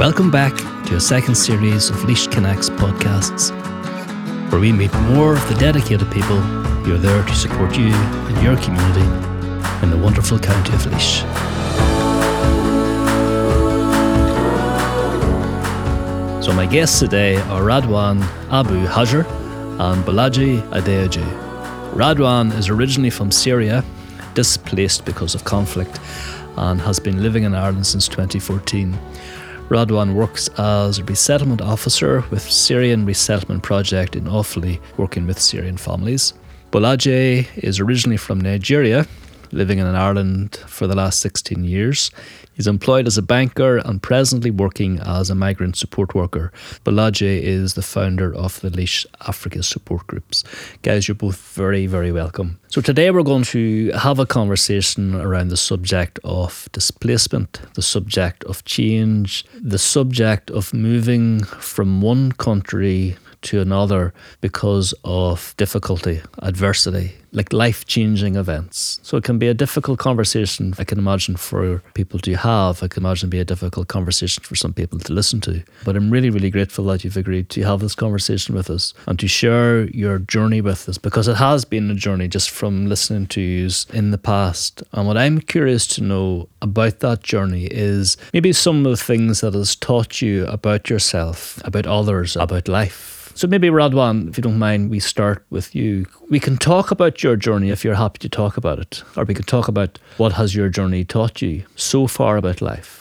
Welcome back to a second series of Laois Connects podcasts, where we meet more of the dedicated people who are there to support you and your community in the wonderful county of Laois. So my guests today are Radwan Abu Hajar and Bolaji Adeoju. Radwan is originally from Syria, displaced because of conflict, and has been living in Ireland since 2014. Radwan works as a resettlement officer with Syrian Resettlement Project in Offaly, working with Syrian families. Bolaji is originally from Nigeria, living in Ireland for the last 16 years. He's employed as a banker and presently working as a migrant support worker. Bolaji is the founder of the Laois Africa Support Groups. Guys, you're both very, very welcome. So, today we're going to have a conversation around the subject of displacement, the subject of change, the subject of moving from one country to another because of difficulty, adversity, like life changing events. So it can be a difficult conversation, I can imagine, for people to have. I can imagine be a difficult conversation for some people to listen to. But I'm really, really grateful that you've agreed to have this conversation with us and to share your journey with us because it has been a journey just from listening to you in the past. And what I'm curious to know about that journey is maybe some of the things that has taught you about yourself, about others, about life. So maybe Radwan, if you don't mind, we start with you. We can talk about your journey if you're happy to talk about it, or we can talk about what has your journey taught you so far about life.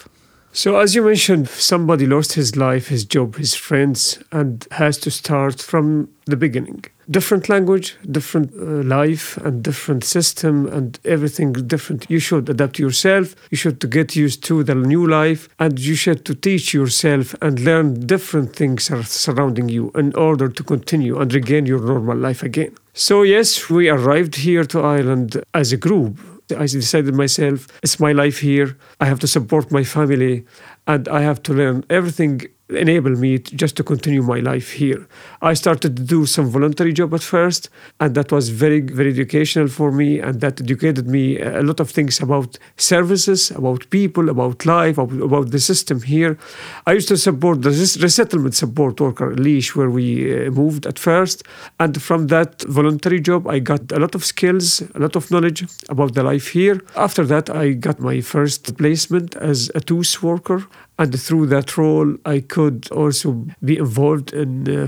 So, as you mentioned, somebody lost his life, his job, his friends, and has to start from the beginning. Different language, different uh, life, and different system, and everything different. You should adapt yourself. You should to get used to the new life, and you should to teach yourself and learn different things surrounding you in order to continue and regain your normal life again. So yes, we arrived here to Ireland as a group I decided myself, it's my life here. I have to support my family and I have to learn everything enable me to, just to continue my life here. I started to do some voluntary job at first, and that was very, very educational for me, and that educated me a lot of things about services, about people, about life, about, the system here. I used to support the resettlement support worker Laois, where we uh, moved at first, and from that voluntary job, I got a lot of skills, a lot of knowledge about the life here. After that, I got my first placement as a TÚS worker and through that role, I could also be involved in uh,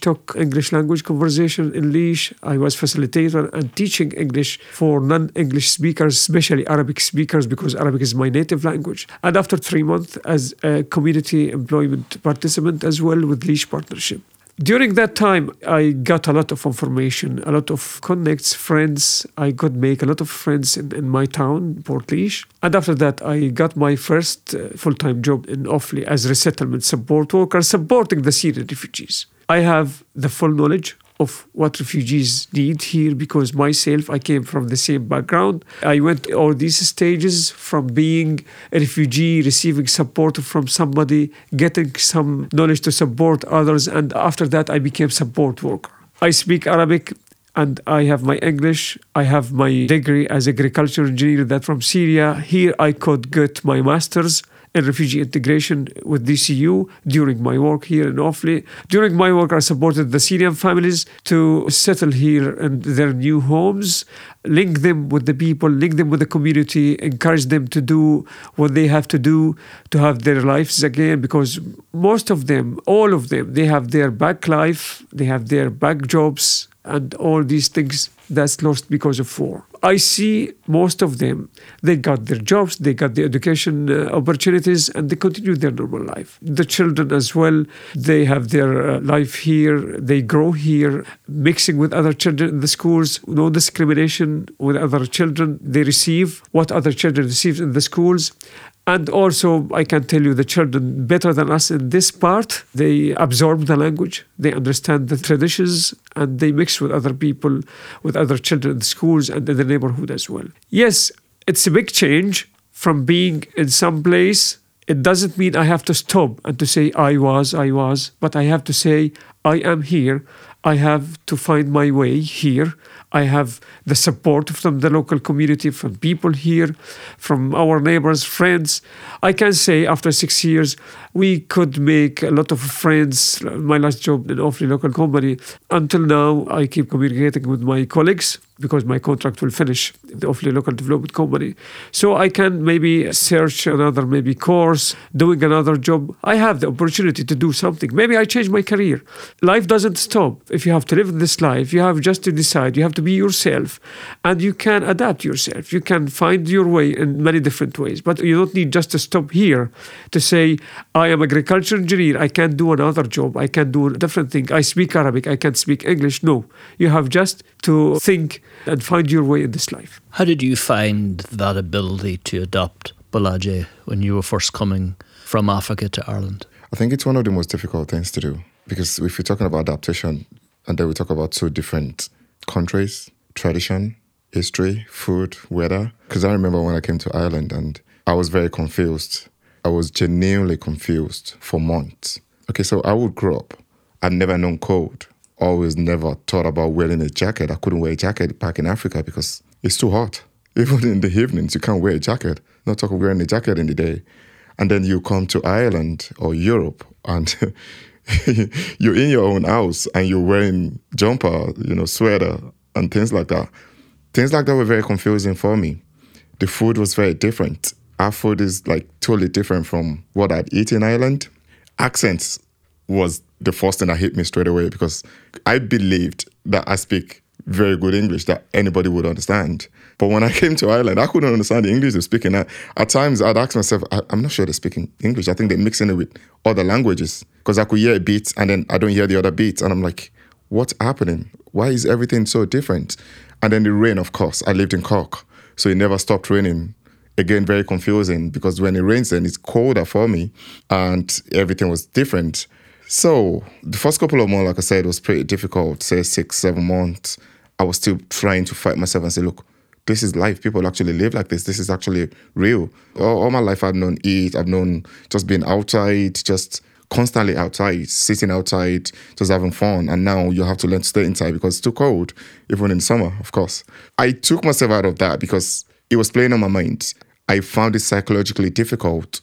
Talk English language conversation in Laois. I was facilitator and teaching English for non-English speakers, especially Arabic speakers, because Arabic is my native language. And after three months as a community employment participant as well with Laois Partnership. During that time, I got a lot of information, a lot of connects, friends. I could make a lot of friends in, in my town, Portlaoise. And after that, I got my first uh, full time job in Offaly as resettlement support worker, supporting the Syrian refugees. I have the full knowledge of what refugees need here because myself I came from the same background. I went all these stages from being a refugee, receiving support from somebody, getting some knowledge to support others, and after that I became support worker. I speak Arabic and I have my English. I have my degree as agriculture engineer that from Syria. Here I could get my master's and refugee integration with DCU during my work here in Offaly. During my work, I supported the Syrian families to settle here in their new homes, link them with the people, link them with the community, encourage them to do what they have to do to have their lives again. Because most of them, all of them, they have their back life, they have their back jobs, and all these things that's lost because of war. I see most of them, they got their jobs, they got the education uh, opportunities, and they continue their normal life. The children as well, they have their uh, life here, they grow here, mixing with other children in the schools, no discrimination with other children. They receive what other children receive in the schools. And also, I can tell you the children better than us in this part. They absorb the language, they understand the traditions, and they mix with other people, with other children in schools and in the neighborhood as well. Yes, it's a big change from being in some place. It doesn't mean I have to stop and to say I was, I was, but I have to say I am here I have to find my way here. I have the support from the local community, from people here, from our neighbors, friends. I can say after six years, we could make a lot of friends. My last job in Offaly local company. Until now, I keep communicating with my colleagues because my contract will finish the Offaly local development company. So I can maybe search another maybe course, doing another job. I have the opportunity to do something. Maybe I change my career. Life doesn't stop. If you have to live this life, you have just to decide. You have to be yourself and you can adapt yourself. You can find your way in many different ways. But you don't need just to stop here to say, I am agriculture engineer. I can't do another job. I can do a different thing. I speak Arabic. I can't speak English. No. You have just to think and find your way in this life. How did you find that ability to adopt Bolaji when you were first coming from Africa to Ireland? I think it's one of the most difficult things to do because if you're talking about adaptation, and then we talk about two different countries, tradition, history, food, weather. Because I remember when I came to Ireland and I was very confused. I was genuinely confused for months. Okay, so I would grow up. I've never known cold. Always never thought about wearing a jacket. I couldn't wear a jacket back in Africa because it's too hot. Even in the evenings, you can't wear a jacket. Not talk of wearing a jacket in the day. And then you come to Ireland or Europe and you're in your own house and you're wearing jumper, you know, sweater and things like that. Things like that were very confusing for me. The food was very different. Our food is like totally different from what I'd eat in Ireland. Accents was the first thing that hit me straight away because I believed that I speak very good English that anybody would understand. But when I came to Ireland, I couldn't understand the English they're speaking. At, at times, I'd ask myself, I, am not sure they're speaking English. I think they're mixing it with other languages because I could hear a beat and then I don't hear the other beats. And I'm like, what's happening? Why is everything so different? And then the rain, of course. I lived in Cork, so it never stopped raining. Again, very confusing because when it rains, then it's colder for me and everything was different. So the first couple of months, like I said, was pretty difficult, say six, seven months. I was still trying to fight myself and say, look, this is life. People actually live like this. This is actually real. All, all my life, I've known eat. I've known just being outside, just constantly outside, sitting outside, just having fun. And now you have to learn to stay inside because it's too cold, even in summer, of course. I took myself out of that because it was playing on my mind. I found it psychologically difficult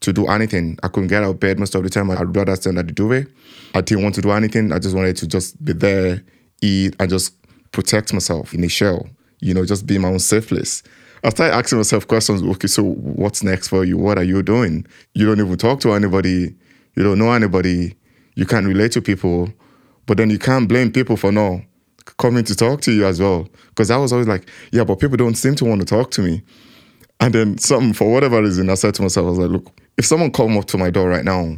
to do anything. I couldn't get out of bed most of the time. I'd rather stand at the duvet. I didn't want to do anything. I just wanted to just be there, eat, and just protect myself in a shell, you know, just be my own place. I started asking myself questions. Okay, so what's next for you? What are you doing? You don't even talk to anybody you don't know anybody, you can't relate to people, but then you can't blame people for not coming to talk to you as well. Because I was always like, yeah, but people don't seem to want to talk to me. And then something, for whatever reason, I said to myself, I was like, look, if someone come up to my door right now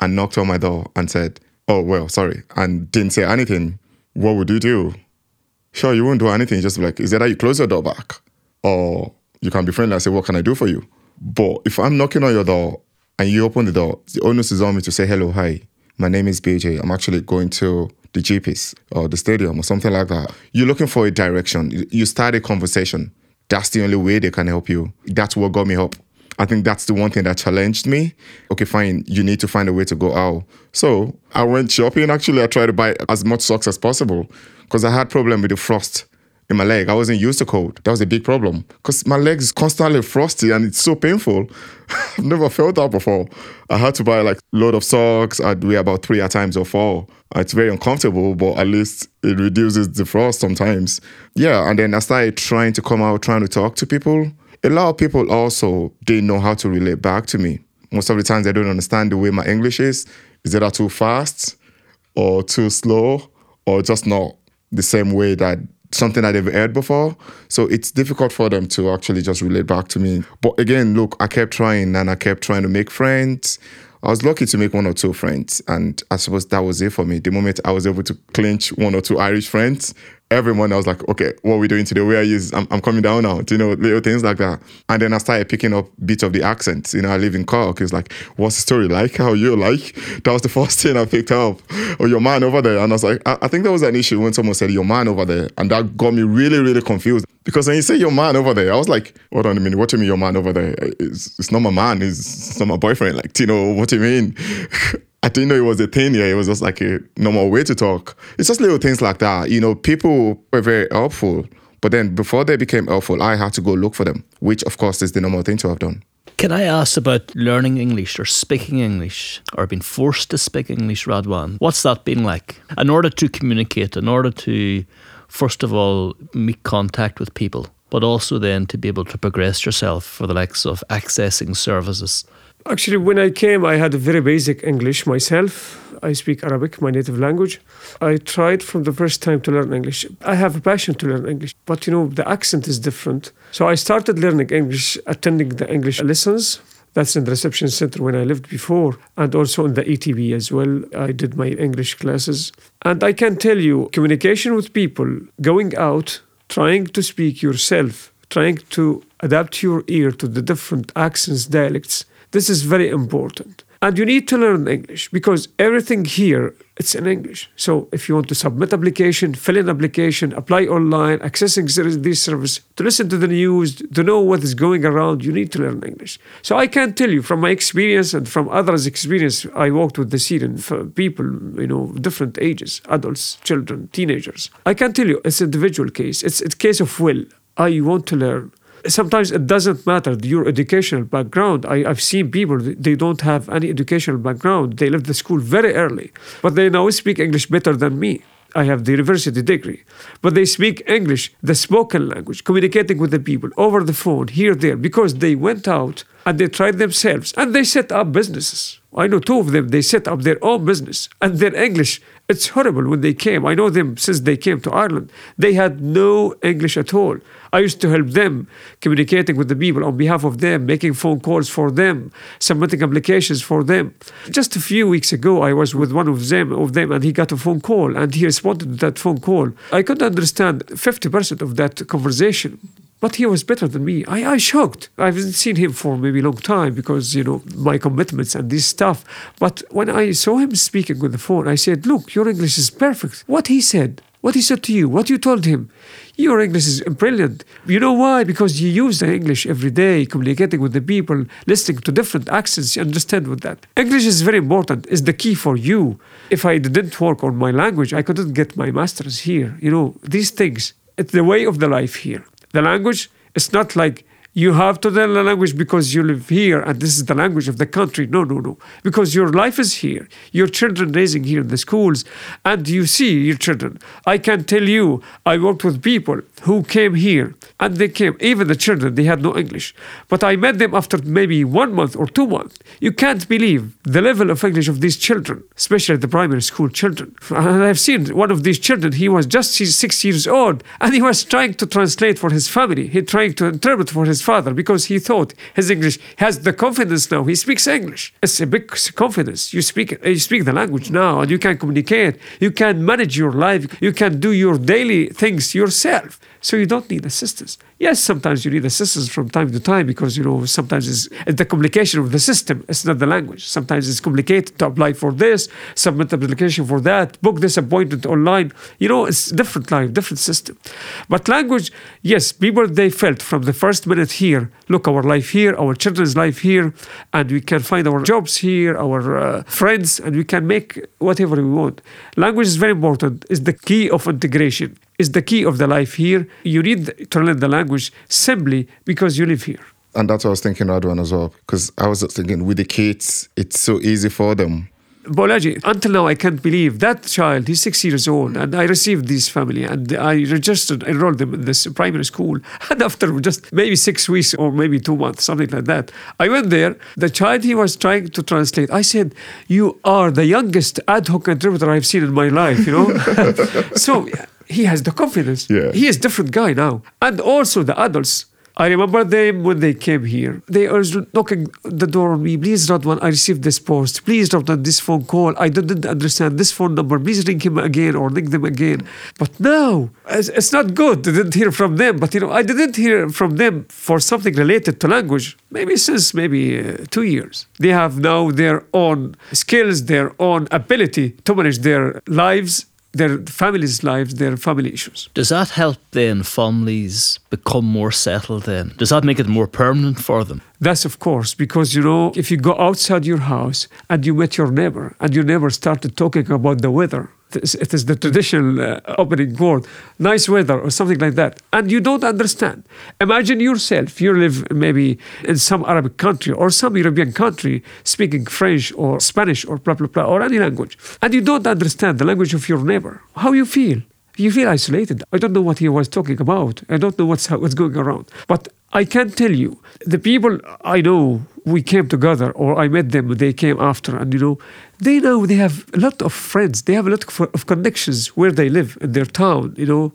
and knocked on my door and said, oh, well, sorry, and didn't say anything, what would you do? Sure, you won't do anything. Just like, is that you close your door back? Or you can be friendly and say, what can I do for you? But if I'm knocking on your door and you open the door, the onus is on me to say, hello, hi, my name is BJ. I'm actually going to the GPs or the stadium or something like that. You're looking for a direction. You start a conversation. That's the only way they can help you. That's what got me up. I think that's the one thing that challenged me. Okay, fine, you need to find a way to go out. So I went shopping. Actually, I tried to buy as much socks as possible because I had problem with the frost in my leg. I wasn't used to cold. That was a big problem because my legs is constantly frosty and it's so painful. I've never felt that before. I had to buy like a load of socks. I'd wear about three at times or four. It's very uncomfortable, but at least it reduces the frost sometimes. Yeah, and then I started trying to come out, trying to talk to people. A lot of people also didn't know how to relate back to me. Most of the times they don't understand the way my English is. Is it too fast or too slow or just not the same way that something that they've heard before. So it's difficult for them to actually just relate back to me. But again, look, I kept trying and I kept trying to make friends. I was lucky to make one or two friends, and I suppose that was it for me. The moment I was able to clinch one or two Irish friends, every morning I was like, okay, what are we doing today? Where are you? I'm, I'm coming down now. You know, little things like that. And then I started picking up bits of the accent. You know, I live in Cork. It's like, what's the story like? How you like? That was the first thing I picked up. Oh, your man over there. And I was like, I, I think there was an issue when someone said your man over there. And that got me really, really confused. Because when you say your man over there, I was like, hold on a minute, what do you mean your man over there? It's, it's not my man, it's, it's not my boyfriend. Like, you know, what do you mean? I didn't know it was a thing here. It was just like a normal way to talk. It's just little things like that. You know, people were very helpful. But then before they became helpful, I had to go look for them, which of course is the normal thing to have done. Can I ask about learning English or speaking English or being forced to speak English, Radwan? What's that been like? In order to communicate, in order to, first of all, make contact with people, but also then to be able to progress yourself for the likes of accessing services. Actually, when I came, I had a very basic English myself. I speak Arabic, my native language. I tried from the first time to learn English. I have a passion to learn English, but you know, the accent is different. So I started learning English, attending the English lessons. That's in the reception center when I lived before, and also in the ETB as well. I did my English classes. And I can tell you, communication with people, going out, trying to speak yourself, trying to adapt your ear to the different accents, dialects, this is very important. And you need to learn English because everything here it's in English. So if you want to submit application, fill in application, apply online, accessing this service, to listen to the news, to know what is going around, you need to learn English. So I can tell you from my experience and from others' experience, I worked with the Syrian people, you know, different ages, adults, children, teenagers. I can tell you it's an individual case. It's a case of will. I want to learn sometimes it doesn't matter your educational background. I, have seen people they don't have any educational background. They left the school very early, but they now speak English better than me. I have the university degree, but they speak English, the spoken language, communicating with the people over the phone, here, there, because they went out and they tried themselves and they set up businesses. I know two of them, they set up their own business and their English, it's horrible when they came. I know them since they came to Ireland. They had no English at all. I used to help them communicating with the people on behalf of them, making phone calls for them, submitting applications for them. Just a few weeks ago, I was with one of them, of them, and he got a phone call, and he responded to that phone call. I couldn't understand 50% of that conversation. But he was better than me. I, I shocked. I haven't seen him for maybe a long time because, you know, my commitments and this stuff. But when I saw him speaking on the phone, I said, Look, your English is perfect. What he said, what he said to you, what you told him, your English is brilliant. You know why? Because you use the English every day, communicating with the people, listening to different accents, you understand with that. English is very important, it's the key for you. If I didn't work on my language, I couldn't get my master's here. You know, these things, it's the way of the life here. The language It's not like you have to learn the language because you live here and this is the language of the country. No, no, no. Because your life is here. Your children raising here in the schools and you see your children. I can tell you, I worked with people who came here and they came, even the children, they had no English. But I met them after maybe one month or two months. You can't believe the level of English of these children, especially the primary school children. And I've seen one of these children, he was just six years old and he was trying to translate for his family. He trying to interpret for his father because he thought his English has the confidence now. He speaks English. It's a big confidence. You speak uh, you speak the language now and you can communicate. You can manage your life. You can do your daily things yourself. So you don't need assistance. Yes, sometimes you need assistance from time to time because you know sometimes it's, it's the complication of the system. It's not the language. Sometimes it's complicated to apply for this, submit application for that, book this appointment online. You know, it's different life, different system. But language, yes, people they felt from the first minute here. Look, our life here, our children's life here, and we can find our jobs here, our uh, friends, and we can make whatever we want. Language is very important. It's the key of integration is the key of the life here. You need to learn the language simply because you live here. And that's what I was thinking, Radwan, as well. Because I was thinking with the kids, it's so easy for them. Bolaji, until now, I can't believe that child, he's six years old, and I received this family and I registered, enrolled them in this primary school. And after just maybe six weeks or maybe two months, something like that, I went there. The child he was trying to translate, I said, You are the youngest ad hoc interpreter I've seen in my life, you know? so, he has the confidence. Yeah. He is different guy now. And also the adults. I remember them when they came here. They were knocking the door on me. Please, Radwan, I received this post. Please, Radwan, this phone call. I didn't understand this phone number. Please ring him again or ring them again. But now, it's not good. I didn't hear from them. But, you know, I didn't hear from them for something related to language, maybe since maybe uh, two years. They have now their own skills, their own ability to manage their lives their families' lives, their family issues. Does that help then families become more settled then? Does that make it more permanent for them? That's of course, because you know, if you go outside your house and you met your neighbor and your neighbor started talking about the weather, it is the traditional uh, opening word, nice weather or something like that, and you don't understand. Imagine yourself, you live maybe in some Arabic country or some European country speaking French or Spanish or blah, blah, blah, or any language, and you don't understand the language of your neighbor. How you feel? You feel isolated. I don't know what he was talking about. I don't know what's, what's going around. But I can tell you, the people I know, we came together, or I met them, they came after, and you know, they know they have a lot of friends, they have a lot of connections where they live in their town, you know.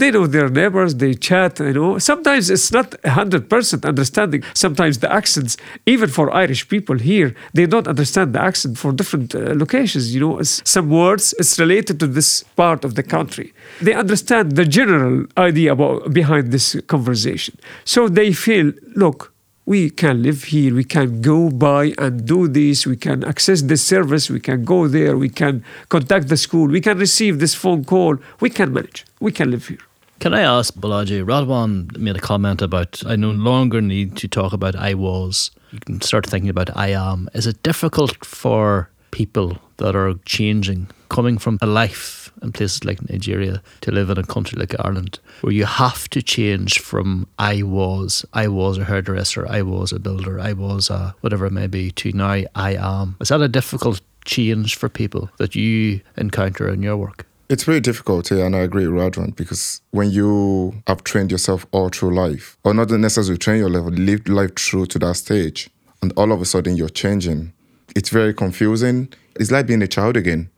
They know their neighbors, they chat, you know. Sometimes it's not 100% understanding. Sometimes the accents, even for Irish people here, they don't understand the accent for different uh, locations, you know. It's, some words, it's related to this part of the country. They understand the general idea about behind this conversation. So they feel, look, we can live here, we can go by and do this, we can access this service, we can go there, we can contact the school, we can receive this phone call, we can manage, we can live here. Can I ask Bolaji? Radwan made a comment about I no longer need to talk about I was. You can start thinking about I am. Is it difficult for people that are changing, coming from a life in places like Nigeria to live in a country like Ireland, where you have to change from I was, I was a hairdresser, I was a builder, I was a whatever it may be, to now I am. Is that a difficult change for people that you encounter in your work? It's very difficult, yeah, and I agree with Radwan because when you have trained yourself all through life, or not necessarily train your level, lived life through to that stage, and all of a sudden you're changing, it's very confusing. It's like being a child again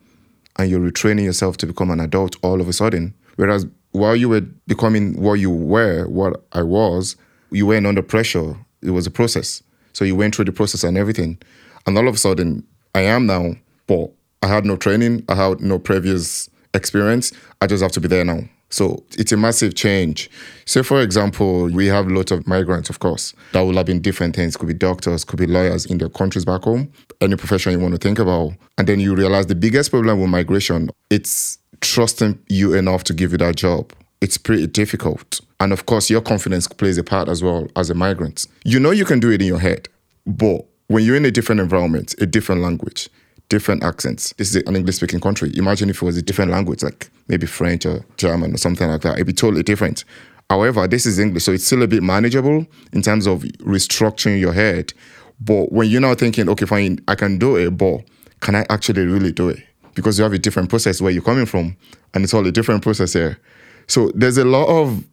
and you're retraining yourself to become an adult all of a sudden. Whereas while you were becoming what you were, what I was, you weren't under pressure. It was a process. So you went through the process and everything. And all of a sudden, I am now, but I had no training, I had no previous experience. I just have to be there now. So it's a massive change. So, for example, we have lots of migrants, of course, that will have been different things. Could be doctors, could be lawyers in their countries back home, any profession you want to think about. And then you realize the biggest problem with migration, it's trusting you enough to give you that job. It's pretty difficult. And of course, your confidence plays a part as well as a migrant. You know you can do it in your head, but when you're in a different environment, a different language, different accents. This is an English speaking country. Imagine if it was a different language, like maybe French or German or something like that. It'd be totally different. However, this is English, so it's still a bit manageable in terms of restructuring your head. But when you're now thinking, okay, fine, I can do it, but can I actually really do it? Because you have a different process where you're coming from, and it's all a different process here. So there's a lot of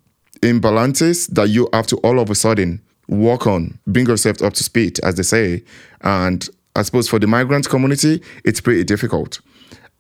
imbalances that you have to all of a sudden work on, bring yourself up to speed, as they say, and I suppose for the migrant community, it's pretty difficult.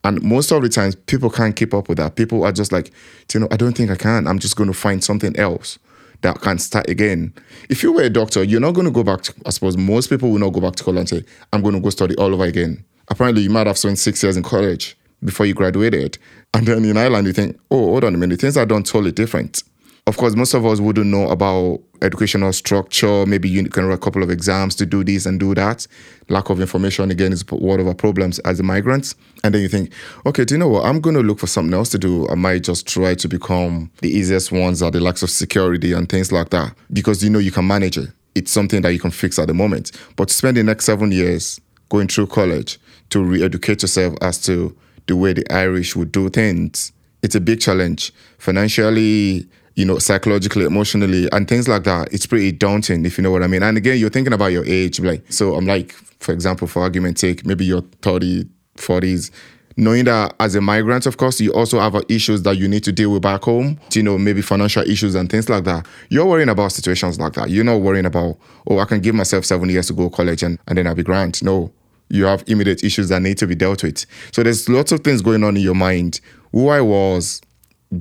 And most of the times, people can't keep up with that. People are just like, you know, I don't think I can. I'm just going to find something else that can start again. If you were a doctor, you're not going to go back to, I suppose most people will not go back to college and say, I'm going to go study all over again. Apparently, you might have spent six years in college before you graduated. And then in Ireland, you think, oh, hold on a minute, things are done totally different. Of course, most of us wouldn't know about educational structure. Maybe you can write a couple of exams to do this and do that. Lack of information, again, is one of our problems as a migrants. And then you think, okay, do you know what? I'm going to look for something else to do. I might just try to become the easiest ones are the lacks of security and things like that because you know you can manage it. It's something that you can fix at the moment. But spend the next seven years going through college to re educate yourself as to the way the Irish would do things, it's a big challenge financially you know, psychologically, emotionally, and things like that. It's pretty daunting, if you know what I mean. And again, you're thinking about your age. Like, so I'm like, for example, for argument's sake, maybe you're 30, 40s. Knowing that as a migrant, of course, you also have issues that you need to deal with back home, you know, maybe financial issues and things like that. You're worrying about situations like that. You're not worrying about, oh, I can give myself seven years to go to college and, and then I'll be grand. No, you have immediate issues that need to be dealt with. So there's lots of things going on in your mind. Who I was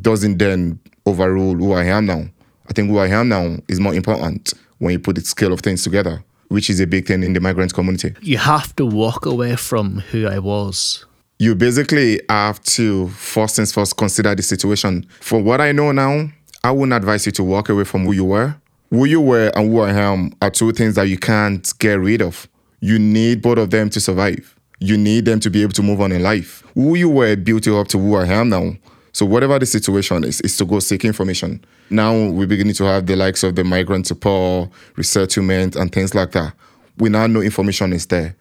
doesn't then overrule who I am now. I think who I am now is more important when you put the scale of things together, which is a big thing in the migrant community. You have to walk away from who I was. You basically have to first things first consider the situation. For what I know now, I wouldn't advise you to walk away from who you were. Who you were and who I am are two things that you can't get rid of. You need both of them to survive. You need them to be able to move on in life. Who you were built you up to who I am now. So whatever the situation is, is to go seek information. Now we're beginning to have the likes of the migrant support, resettlement, and things like that. We now know information is there.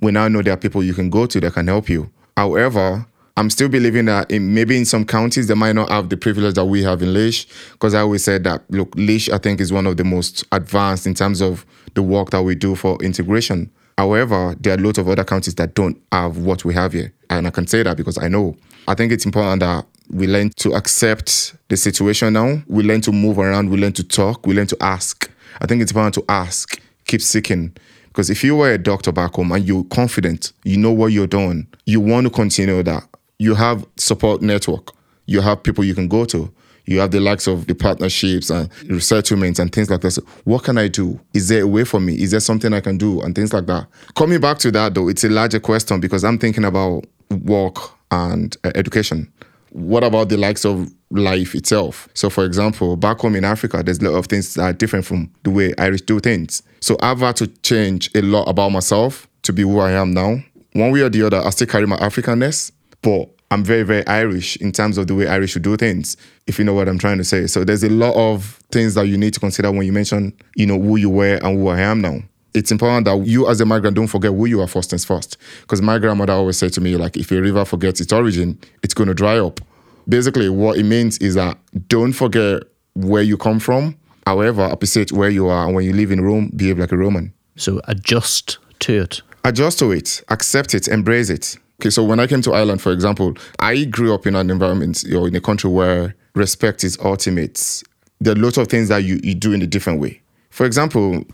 We now know there are people you can go to that can help you. However, I'm still believing that in, maybe in some counties they might not have the privilege that we have in Laois. Because I always said that look, Laois I think is one of the most advanced in terms of the work that we do for integration. However, there are lots of other counties that don't have what we have here. And I can say that because I know. I think it's important that we learn to accept the situation now. We learn to move around. We learn to talk. We learn to ask. I think it's important to ask, keep seeking. Because if you were a doctor back home and you're confident, you know what you're doing, you want to continue that. You have support network. You have people you can go to. You have the likes of the partnerships and resettlements and things like that. What can I do? Is there a way for me? Is there something I can do? And things like that. Coming back to that though, it's a larger question because I'm thinking about work and uh, education what about the likes of life itself? So, for example, back home in Africa, there's a lot of things that are different from the way Irish do things. So, I've had to change a lot about myself to be who I am now. One way or the other, I still carry my Africanness, but I'm very, very Irish in terms of the way Irish should do things, if you know what I'm trying to say. So, there's a lot of things that you need to consider when you mention, you know, who you were and who I am now it's important that you as a migrant don't forget who you are first things first. Because my grandmother always said to me, like, if a river forgets its origin, it's going to dry up. Basically, what it means is that don't forget where you come from. However, appreciate where you are. And when you live in Rome, behave like a Roman. So adjust to it. Adjust to it, accept it, embrace it. Okay, so when I came to Ireland, for example, I grew up in an environment, you know, in a country where respect is ultimate. There are lots of things that you, you do in a different way. For example,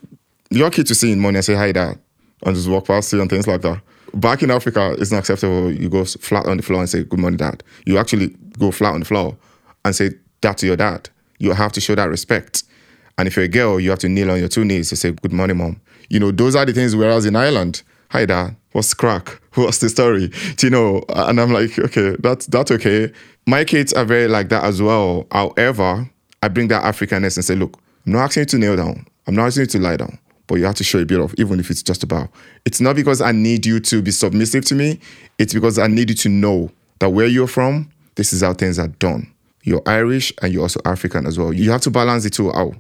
you're kid to see in money and say hi dad and just walk past you and things like that. Back in Africa, it's not acceptable. You go flat on the floor and say good morning, dad. You actually go flat on the floor and say that to your dad. You have to show that respect. And if you're a girl, you have to kneel on your two knees to say good morning, mom. You know, those are the things. Whereas in Ireland, hi dad, what's crack? What's the story? you know, and I'm like, okay, that's that's okay. My kids are very like that as well. However, I bring that Africanness and say, look, I'm not asking you to kneel down. I'm not asking you to lie down but you have to show a bit of, even if it's just about. It's not because I need you to be submissive to me. It's because I need you to know that where you're from, this is how things are done. You're Irish and you're also African as well. You have to balance the two out.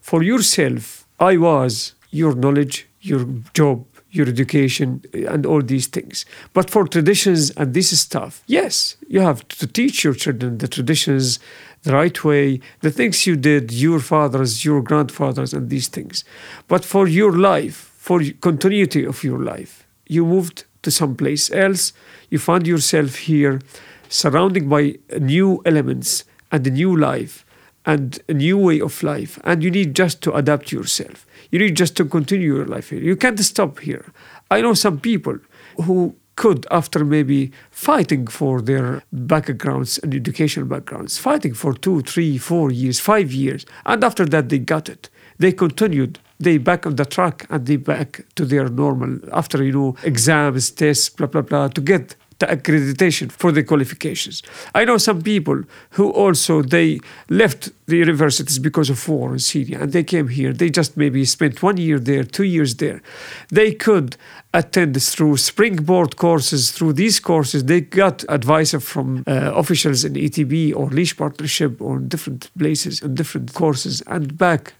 For yourself, I was your knowledge, your job, your education, and all these things. But for traditions and this stuff, yes, you have to teach your children the traditions, the right way, the things you did, your fathers, your grandfathers, and these things. But for your life, for continuity of your life, you moved to someplace else, you found yourself here, surrounded by new elements and a new life and a new way of life, and you need just to adapt yourself. You need just to continue your life here. You can't stop here. I know some people who could, after maybe fighting for their backgrounds and educational backgrounds, fighting for two, three, four years, five years, and after that they got it. They continued. They back on the track and they back to their normal after you know exams, tests, blah blah blah to get the accreditation for the qualifications. I know some people who also they left the universities because of war in Syria and they came here. They just maybe spent one year there, two years there. They could attend through springboard courses, through these courses. They got advice from uh, officials in ETB or Laois Partnership or different places and different courses and back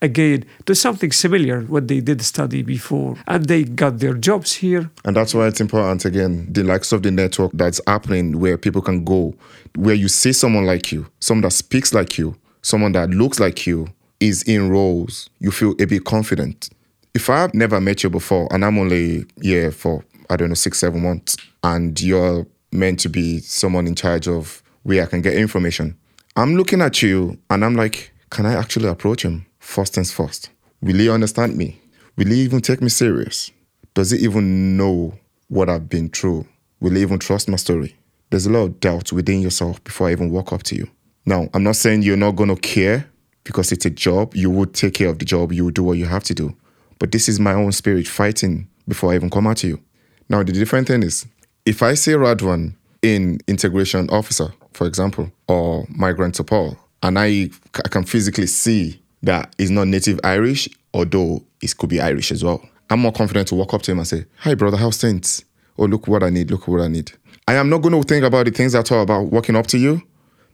again to something similar what they did study before. And they got their jobs here. And that's why it's important again the likes of the network that's happening where people can go where you see someone like you someone that speaks like you someone that looks like you is in roles. You feel a bit confident. If i've never met you before and i'm only here for i don't know six seven months and you're meant to be someone in charge of where i can get information i'm looking at you and i'm like can i actually approach him First things first, will he understand me? Will he even take me serious? Does he even know what I've been through? Will he even trust my story? There's a lot of doubt within yourself before I even walk up to you. Now, I'm not saying you're not going to care because it's a job. You would take care of the job, you would do what you have to do. But this is my own spirit fighting before I even come out to you. Now, the different thing is if I say Radwan in integration officer, for example, or migrant support, and I, I can physically see that is not native Irish, although it could be Irish as well. I'm more confident to walk up to him and say, Hi, brother, how's things? oh, look what I need, look what I need. I am not going to think about the things at all about walking up to you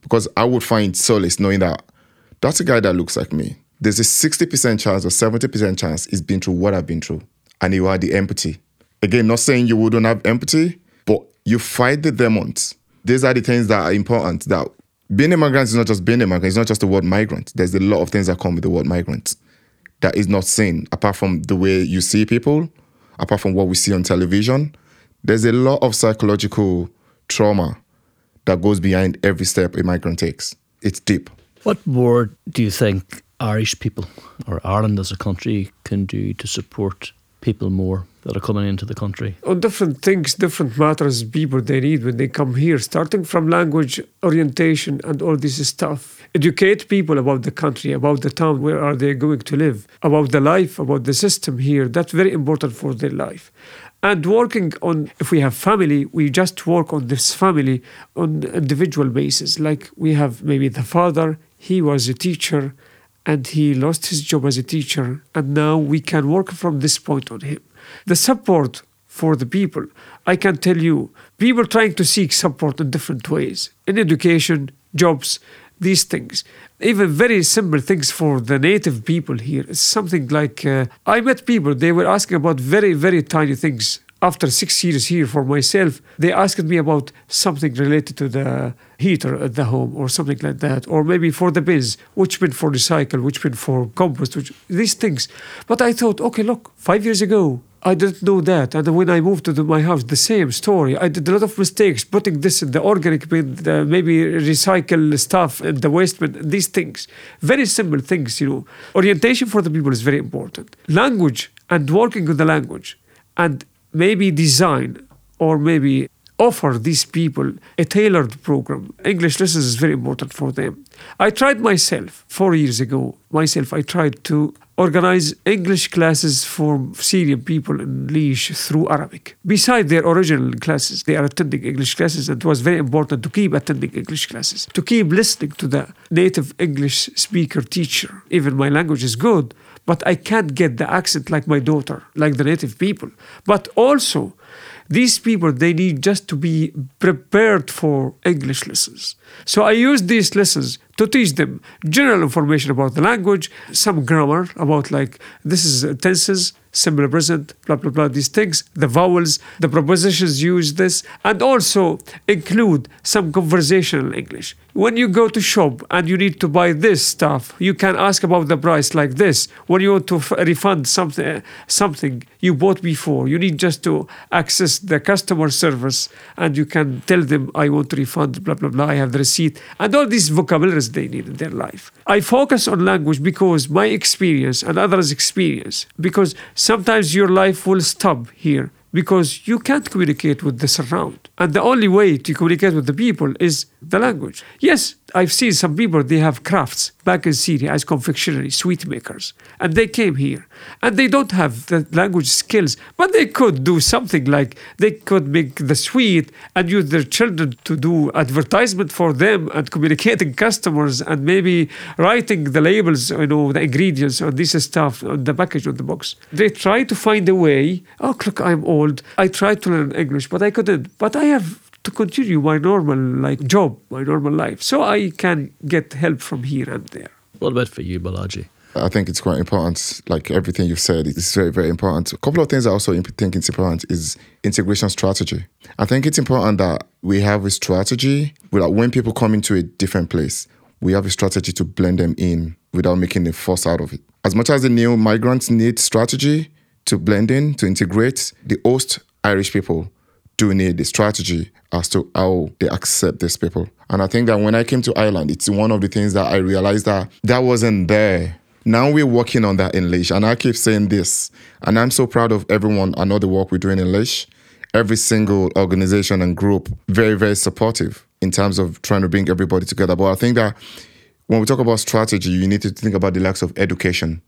because I would find solace knowing that that's a guy that looks like me. There's a 60% chance or 70% chance he's been through what I've been through. And you are the empathy. Again, not saying you wouldn't have empathy, but you fight the demons. These are the things that are important. That being a migrant is not just being a migrant, it's not just the word migrant. There's a lot of things that come with the word migrant that is not seen, apart from the way you see people, apart from what we see on television. There's a lot of psychological trauma that goes behind every step a migrant takes. It's deep. What more do you think Irish people or Ireland as a country can do to support people more that are coming into the country? On different things, different matters, people they need when they come here, starting from language orientation and all this stuff. Educate people about the country, about the town, where are they going to live, about the life, about the system here. That's very important for their life and working on if we have family we just work on this family on individual basis like we have maybe the father he was a teacher and he lost his job as a teacher and now we can work from this point on him. The support for the people i can tell you people trying to seek support in different ways in education jobs these things. Even very simple things for the native people here. It's something like uh, i met people they were asking about very very tiny things after six years here for myself, they asked me about something related to the heater at the home or something like that, or maybe for the bins, which bin for recycle, which bin for compost, which, these things. But I thought, okay, look, five years ago, I didn't know that. And when I moved to the, my house, the same story. I did a lot of mistakes putting this in the organic bin, the maybe recycle stuff in the waste bin, these things. Very simple things, you know. Orientation for the people is very important. Language and working with the language and maybe design or maybe offer these people a tailored program. English lessons is very important for them. I tried myself four years ago. Myself, I tried to organize English classes for Syrian people in Laois through Arabic. Beside their original classes, they are attending English classes, and it was very important to keep attending English classes, to keep listening to the native English speaker teacher. Even my language is good, but I can't get the accent like my daughter, like the native people. But also, these people they need just to be prepared for English lessons. So I use these lessons to teach them general information about the language, some grammar about like this is tenses, simple present, blah blah blah, these things, the vowels, the prepositions use this, and also include some conversational English. When you go to shop and you need to buy this stuff, you can ask about the price like this. When you want to refund something something you bought before, you need just to access the customer service and you can tell them I want to refund blah blah blah. I have the receipt and all these vocabularies they need in their life. I focus on language because my experience and others' experience because sometimes your life will stop here because you can't communicate with the surround. And the only way to communicate with the people is the language. Yes, I've seen some people, they have crafts back in Syria as confectionery, sweet makers, and they came here. And they don't have the language skills, but they could do something like they could make the sweet and use their children to do advertisement for them and communicating customers and maybe writing the labels, you know, the ingredients on this stuff on the package on the box. They try to find a way. Oh, look, I'm old. I tried to learn English, but I couldn't. But I have to continue my normal like job, my normal life. So I can get help from here and there. What about for you, Bolaji? I think it's quite important. Like everything you've said, it's very, very important. A couple of things I also think it's important is integration strategy. I think it's important that we have a strategy without when people come into a different place, we have a strategy to blend them in without making a fuss out of it. As much as the new migrants need strategy to blend in, to integrate, the host Irish people do need the strategy as to how they accept these people. And I think that when I came to Ireland, it's one of the things that I realized that that wasn't there. Now we're working on that in Laois. And I keep saying this. And I'm so proud of everyone. I know the work we're doing in Laois. Every single organization and group, very, very supportive in terms of trying to bring everybody together. But I think that when we talk about strategy, you need to think about the likes of education,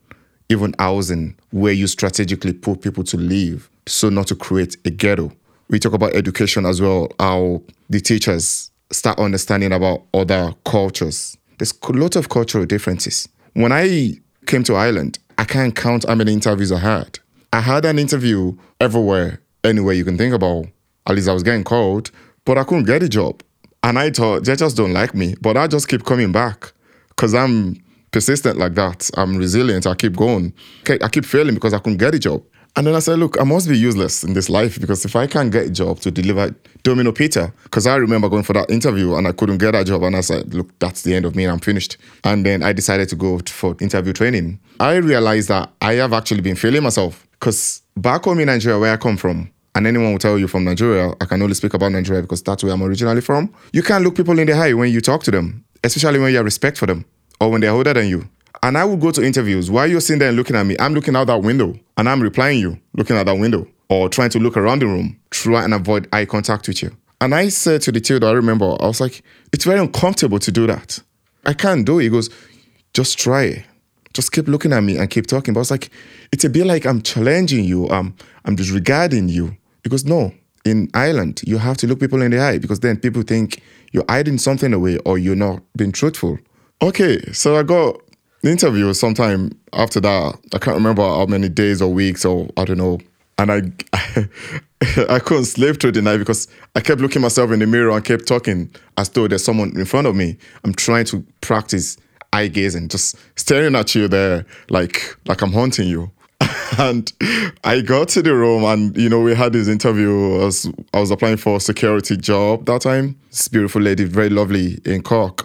even housing, where you strategically put people to live so not to create a ghetto we talk about education as well, how the teachers start understanding about other cultures. There's a lot of cultural differences. When I came to Ireland, I can't count how many interviews I had. I had an interview everywhere, anywhere you can think about. At least I was getting called, but I couldn't get a job. And I thought they just don't like me. But I just keep coming back because I'm persistent like that. I'm resilient. I keep going. I keep failing because I couldn't get a job. And then I said, look, I must be useless in this life because if I can't get a job to deliver Domino Pizza, because I remember going for that interview and I couldn't get a job. And I said, look, that's the end of me and I'm finished. And then I decided to go for interview training. I realized that I have actually been failing myself because back home in Nigeria, where I come from, and anyone will tell you from Nigeria, I can only speak about Nigeria because that's where I'm originally from. You can't look people in the eye when you talk to them, especially when you have respect for them or when they're older than you. And I would go to interviews while you're sitting there and looking at me. I'm looking out that window and I'm replying you, looking out that window, or trying to look around the room, try and avoid eye contact with you. And I said to the tutor, I remember, I was like, it's very uncomfortable to do that. I can't do it. He goes, just try it. Just keep looking at me and keep talking. But I was like, it's a bit like I'm challenging you. Um, I'm disregarding you. He goes, no, in Ireland, you have to look people in the eye because then people think you're hiding something away or you're not being truthful. Okay, so I got the interview was sometime after that. I can't remember how many days or weeks or I don't know. And I, I couldn't sleep through the night because I kept looking myself in the mirror and kept talking as though there's someone in front of me. I'm trying to practice eye gazing, just staring at you there like like I'm haunting you. and I got to the room and you know we had this interview. I was, I was applying for a security job that time. This beautiful lady, very lovely in Cork.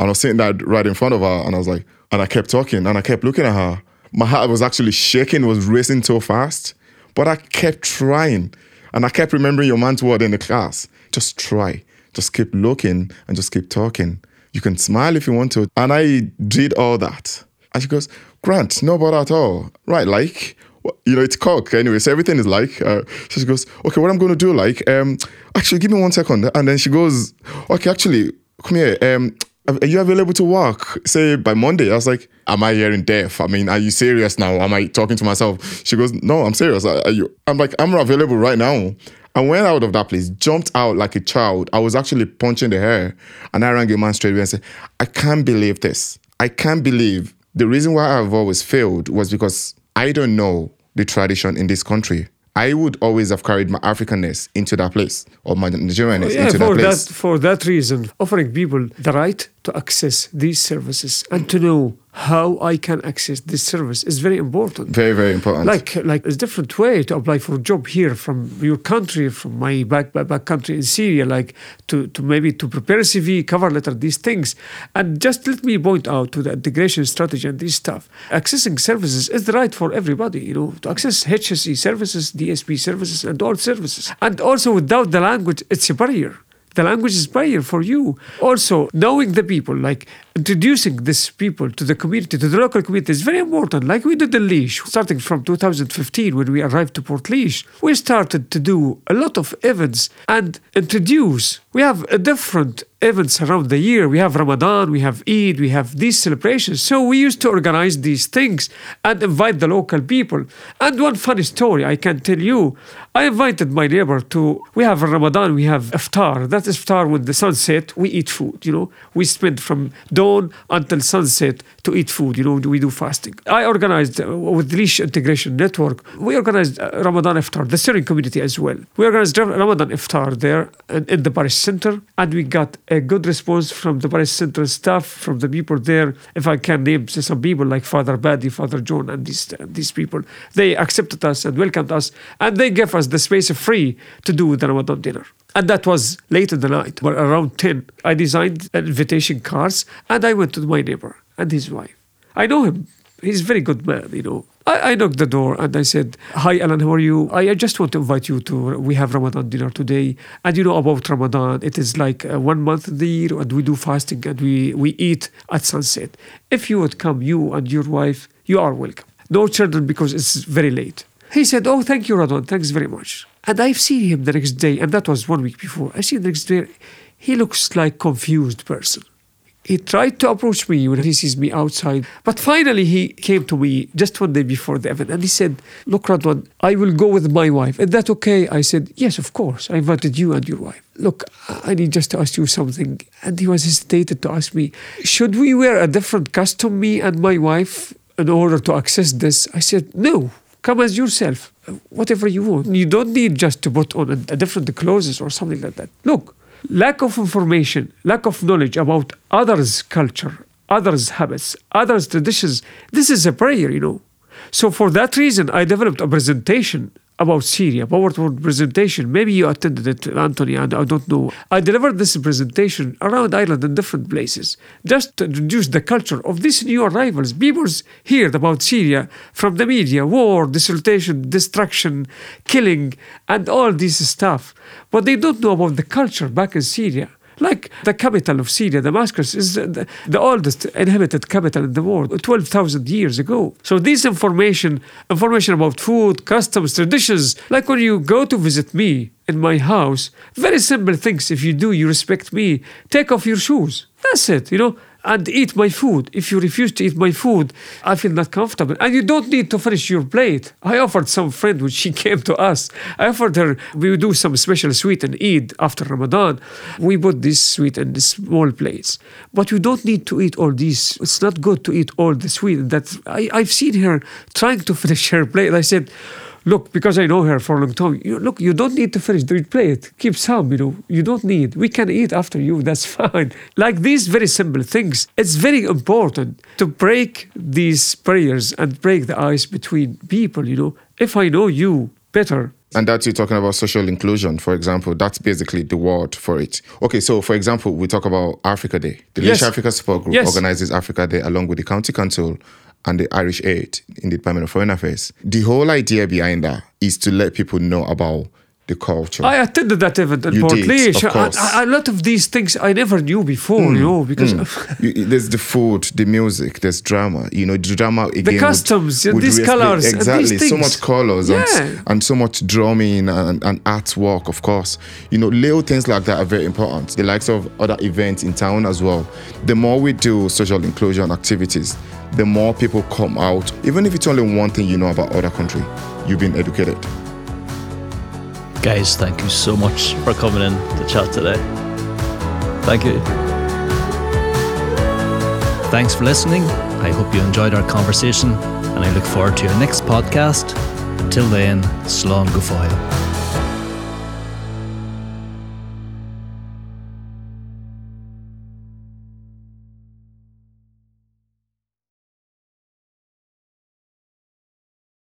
And I was sitting there right in front of her and I was like, and I kept talking and I kept looking at her. My heart was actually shaking, was racing so fast. But I kept trying. And I kept remembering your man's word in the class. Just try. Just keep looking and just keep talking. You can smile if you want to. And I did all that. And she goes, Grant, no bother at all. Right, like, you know, it's Cork anyway, so everything is like. Uh, so she goes, okay, what I'm going to do, like, um, actually, give me one second. And then she goes, okay, actually, come here. Um, are you available to work? Say by Monday. I was like, Am I hearing deaf? I mean, are you serious now? Am I talking to myself? She goes, No, I'm serious. Are you? I'm like, I'm available right now. I went out of that place, jumped out like a child. I was actually punching the air. And I rang a man straight away and said, I can't believe this. I can't believe the reason why I've always failed was because I don't know the tradition in this country. I would always have carried my Africanness into that place or my Nigerianness oh, yeah, into that place. That, for that reason, offering people the right to access these services and to know how I can access this service is very important. Very, very important. Like, like it's a different way to apply for a job here from your country, from my back, back, back country in Syria, like to, to maybe to prepare a CV, cover letter, these things. And just let me point out to the integration strategy and this stuff. Accessing services is the right for everybody, you know, to access HSE services, DSP services, and all services. And also without the language, it's a barrier the language is barrier for you. Also, knowing the people, like introducing these people to the community, to the local community is very important. Like we did in Laois, starting from 2015 when we arrived to Portlaoise, we started to do a lot of events and introduce. We have a different events around the year. We have Ramadan, we have Eid, we have these celebrations. So we used to organize these things and invite the local people. And one funny story I can tell you I invited my neighbor to, we have Ramadan, we have iftar. That is iftar when the sun set, we eat food, you know. We spend from dawn until sunset to eat food, you know, we do fasting. I organized uh, with Laois Integration Network, we organized uh, Ramadan iftar, the Syrian community as well. We organized Ramadan iftar there in, in the Parish Center and we got a good response from the Parish Center staff, from the people there. If I can name some people like Father Badi, Father John, and these uh, these people, they accepted us and welcomed us, and they gave us the space free to do the Ramadan dinner. And that was late in the night, around 10. I designed invitation cards and I went to my neighbor and his wife. I know him. He's a very good man, you know. I, I, knocked the door and I said, Hi, Alan, how are you? I, I, just want to invite you to, we have Ramadan dinner today. And you know about Ramadan, it is like uh, one month in the year and we do fasting and we, we eat at sunset. If you would come, you and your wife, you are welcome. No children because it's very late. He said, Oh, thank you, Radwan. Thanks very much. And I've seen him the next day, and that was one week before. I see the next day, he looks like confused person. He tried to approach me when he sees me outside. But finally, he came to me just one day before the event and he said, Look, Radwan, I will go with my wife. Is that okay? I said, Yes, of course. I invited you and your wife. Look, I need just to ask you something. And he was hesitated to ask me, Should we wear a different costume, me and my wife, in order to access this? I said, No. Come as yourself, whatever you want. You don't need just to put on a, a different clothes or something like that. Look, lack of information, lack of knowledge about others' culture, others' habits, others' traditions. This is a prayer, you know. So for that reason, I developed a presentation about Syria, PowerPoint presentation. Maybe you attended it, Anthony, and I don't know. I delivered this presentation around Ireland in different places, just to introduce the culture of these new arrivals. People heard about Syria from the media, war, dissertation, destruction, killing, and all this stuff. But they don't know about the culture back in Syria. Like the capital of Syria, Damascus, is the, the oldest inhabited capital in the world, 12,000 years ago. So this information, information about food, customs, traditions, like when you go to visit me in my house, very simple things. If you do, you respect me. Take off your shoes. That's it, you know and eat my food. If you refuse to eat my food, I feel not comfortable. And you don't need to finish your plate. I offered some friend when she came to us. I offered her, we do some special sweet and Eid after Ramadan. We put this sweet in small plates. But you don't need to eat all these. It's not good to eat all the sweet. That I, I've seen her trying to finish her plate. I said, look, because I know her for a long time, you, look, you don't need to finish the plate. Keep some, you know, you don't need. We can eat after you, that's fine. Like these very simple things, it's very important to break these barriers and break the ice between people, you know. If I know you better, and that's you're talking about social inclusion, for example. That's basically the word for it. Okay, so for example, we talk about Africa Day. The yes. Africa Support Group yes. organizes Africa Day along with the County Council and the Irish Aid in the Department of Foreign Affairs. The whole idea behind that is to let people know about the culture. I attended that event in you Port did, Of course. A, a, lot of these things I never knew before, mm, you know, because mm. you, there's the food, the music, there's drama. You know, the drama again. The customs, would, would these colors, exactly. These so much colors yeah. and, and so much drumming and, and artwork, of course. You know, little things like that are very important. The likes of other events in town as well. The more we do social inclusion activities, the more people come out. Even if it's only one thing you know about other country, you've been educated. Guys, thank you so much for coming in to chat today. Thank you. Thanks for listening. I hope you enjoyed our conversation, and I look forward to your next podcast. Till then, Slán go